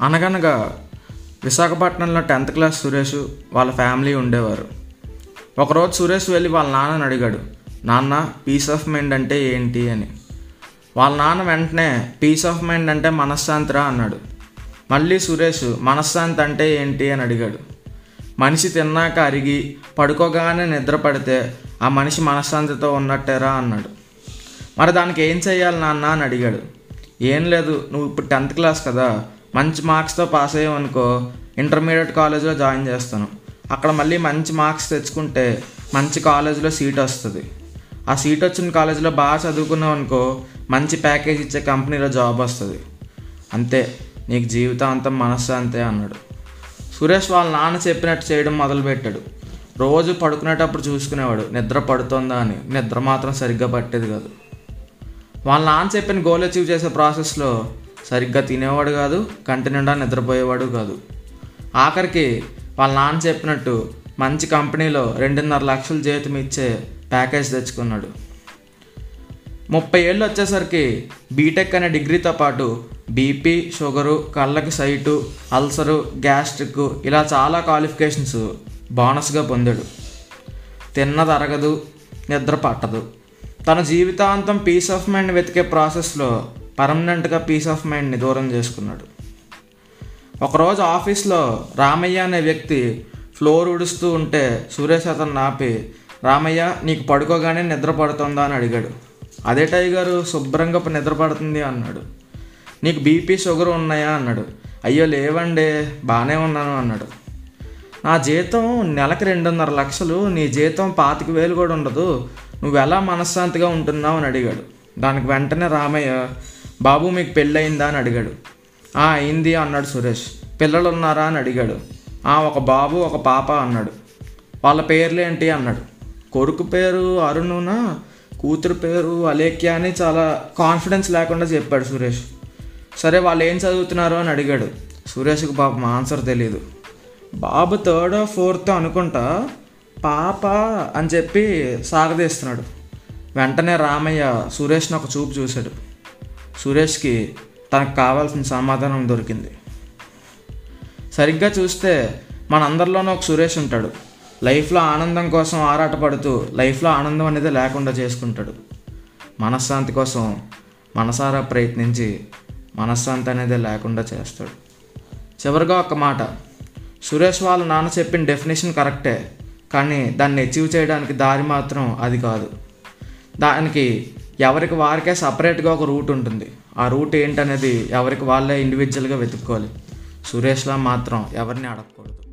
అనగనగా విశాఖపట్నంలో tenth class Suresh వాళ్ళ ఫ్యామిలీ ఉండేవారు. ఒకరోజు సురేష్ వెళ్ళి వాళ్ళ నాన్నని అడిగాడు నాన్న పీస్ ఆఫ్ మైండ్ అంటే ఏంటి? అని. వాళ్ళ నాన్న వెంటనే పీస్ ఆఫ్ మైండ్ అంటే మనశ్శాంతిరా అన్నాడు. మళ్ళీ సురేష్ మనశ్శాంతి అంటే ఏంటి? అని అడిగాడు. మనిషి తిన్నాక అరిగి పడుకోగానే నిద్ర పడితే ఆ మనిషి మనశ్శాంతితో ఉన్నట్టేరా అన్నాడు. మరి దానికి ఏం చేయాలి నాన్న? అని అడిగాడు. ఏం లేదు నువ్వు ఇప్పుడు టెన్త్ క్లాస్ కదా మంచి మార్క్స్తో పాస్ అయ్యావనుకో ఇంటర్మీడియట్ కాలేజ్లో జాయిన్ చేస్తాను. అక్కడ మళ్ళీ మంచి మార్క్స్ తెచ్చుకుంటే మంచి కాలేజ్లో సీట్ వస్తుంది. ఆ సీట్ వచ్చిన కాలేజీలో బాగా చదువుకున్నావు అనుకో మంచి ప్యాకేజ్ ఇచ్చే కంపెనీలో జాబ్ వస్తుంది. అంతే నీకు జీవితాంతం అంతే అన్నాడు. సురేష్ వాళ్ళ నాన్న చెప్పినట్టు చేయడం మొదలుపెట్టాడు. రోజు పడుకునేటప్పుడు చూసుకునేవాడు నిద్ర పడుతుందా అని. నిద్ర మాత్రం సరిగ్గా పట్టేది కాదు. వాళ్ళ నాన్న చెప్పిన గోల్ అచీవ్ చేసే ప్రాసెస్లో సరిగ్గా తినేవాడు కాదు కంటి నిండా నిద్రపోయేవాడు కాదు. ఆఖరికి వాళ్ళ నాన్న చెప్పినట్టు మంచి కంపెనీలో రెండున్నర లక్షల జీతం ఇచ్చే ప్యాకేజ్ తెచ్చుకున్నాడు. ముప్పై ఏళ్ళు వచ్చేసరికి బీటెక్ అనే డిగ్రీతో పాటు బీపీ షుగరు కళ్ళకి సైటు అల్సరు గ్యాస్ట్రిక్ ఇలా చాలా క్వాలిఫికేషన్స్ బోనస్గా పొందాడు. తిన్న తరగదు నిద్ర పట్టదు. తన జీవితాంతం పీస్ ఆఫ్ మైండ్ వెతికే ప్రాసెస్లో పర్మనెంట్గా పీస్ ఆఫ్ మైండ్ని దూరం చేసుకున్నాడు. ఒకరోజు ఆఫీస్లో రామయ్య అనే వ్యక్తి ఫ్లోర్ ఉడుస్తూ ఉంటే సురేష్ అతను నాపి రామయ్య నీకు పడుకోగానే నిద్ర పడుతుందా? అని అడిగాడు. అదే టైగరు శుభ్రంగా నిద్ర పడుతుంది అన్నాడు. నీకు బీపీ షుగర్ ఉన్నాయా? అన్నాడు. అయ్యో లేవండి బాగానే ఉన్నాను అన్నాడు. నా జీతం నెలకి రెండున్నర లక్షలు నీ జీతం పాతిక వేలు కూడా ఉండదు. నువ్వు ఎలా మనశ్శాంతిగా ఉంటున్నావు? అని అడిగాడు. దానికి వెంటనే రామయ్య బాబు మీకు పెళ్ళయిందా? అని అడిగాడు. "ఆ, అయింది అన్నాడు సురేష్. పిల్లలు ఉన్నారా అని అడిగాడు. "ఆ, ఒక బాబు ఒక పాప అన్నాడు. వాళ్ళ పేర్లు ఏంటి? అన్నాడు. కొడుకు పేరు అరుణున? కూతురు పేరు అలేఖ్య అని చాలా కాన్ఫిడెన్స్ లేకుండా చెప్పాడు సురేష్. సరే వాళ్ళు ఏం చదువుతున్నారు? అని అడిగాడు. సురేష్కి పాపం ఆన్సర్ తెలియదు బాబు థర్డ్ ఫోర్త్ అనుకుంటా పాప అని చెప్పి సాగదీస్తున్నాడు. వెంటనే రామయ్య సురేష్ని ఒక చూపు చూశాడు. సురేష్కి తనకు కావాల్సిన సమాధానం దొరికింది. సరిగ్గా చూస్తే మనందరిలోనూ ఒక సురేష్ ఉంటాడు. లైఫ్లో ఆనందం కోసం ఆరాటపడుతూ లైఫ్లో ఆనందం అనేది లేకుండా చేసుకుంటాడు. మనశ్శాంతి కోసం మనసారా ప్రయత్నించి మనశ్శాంతి అనేది లేకుండా చేస్తాడు. చివరిగా ఒక మాట. సురేష్ వాళ్ళ నాన్న చెప్పిన డెఫినేషన్ కరెక్టే కానీ దాన్ని అచీవ్ చేయడానికి దారి మాత్రం అది కాదు. దానికి ఎవరికి వారికే సపరేట్గా ఒక రూట్ ఉంటుంది. ఆ రూట్ ఏంటనేది ఎవరికి వాళ్ళే ఇండివిజువల్గా వెతుక్కోవాలి. సురేష్లా మాత్రం ఎవరిని అడగకూడదు.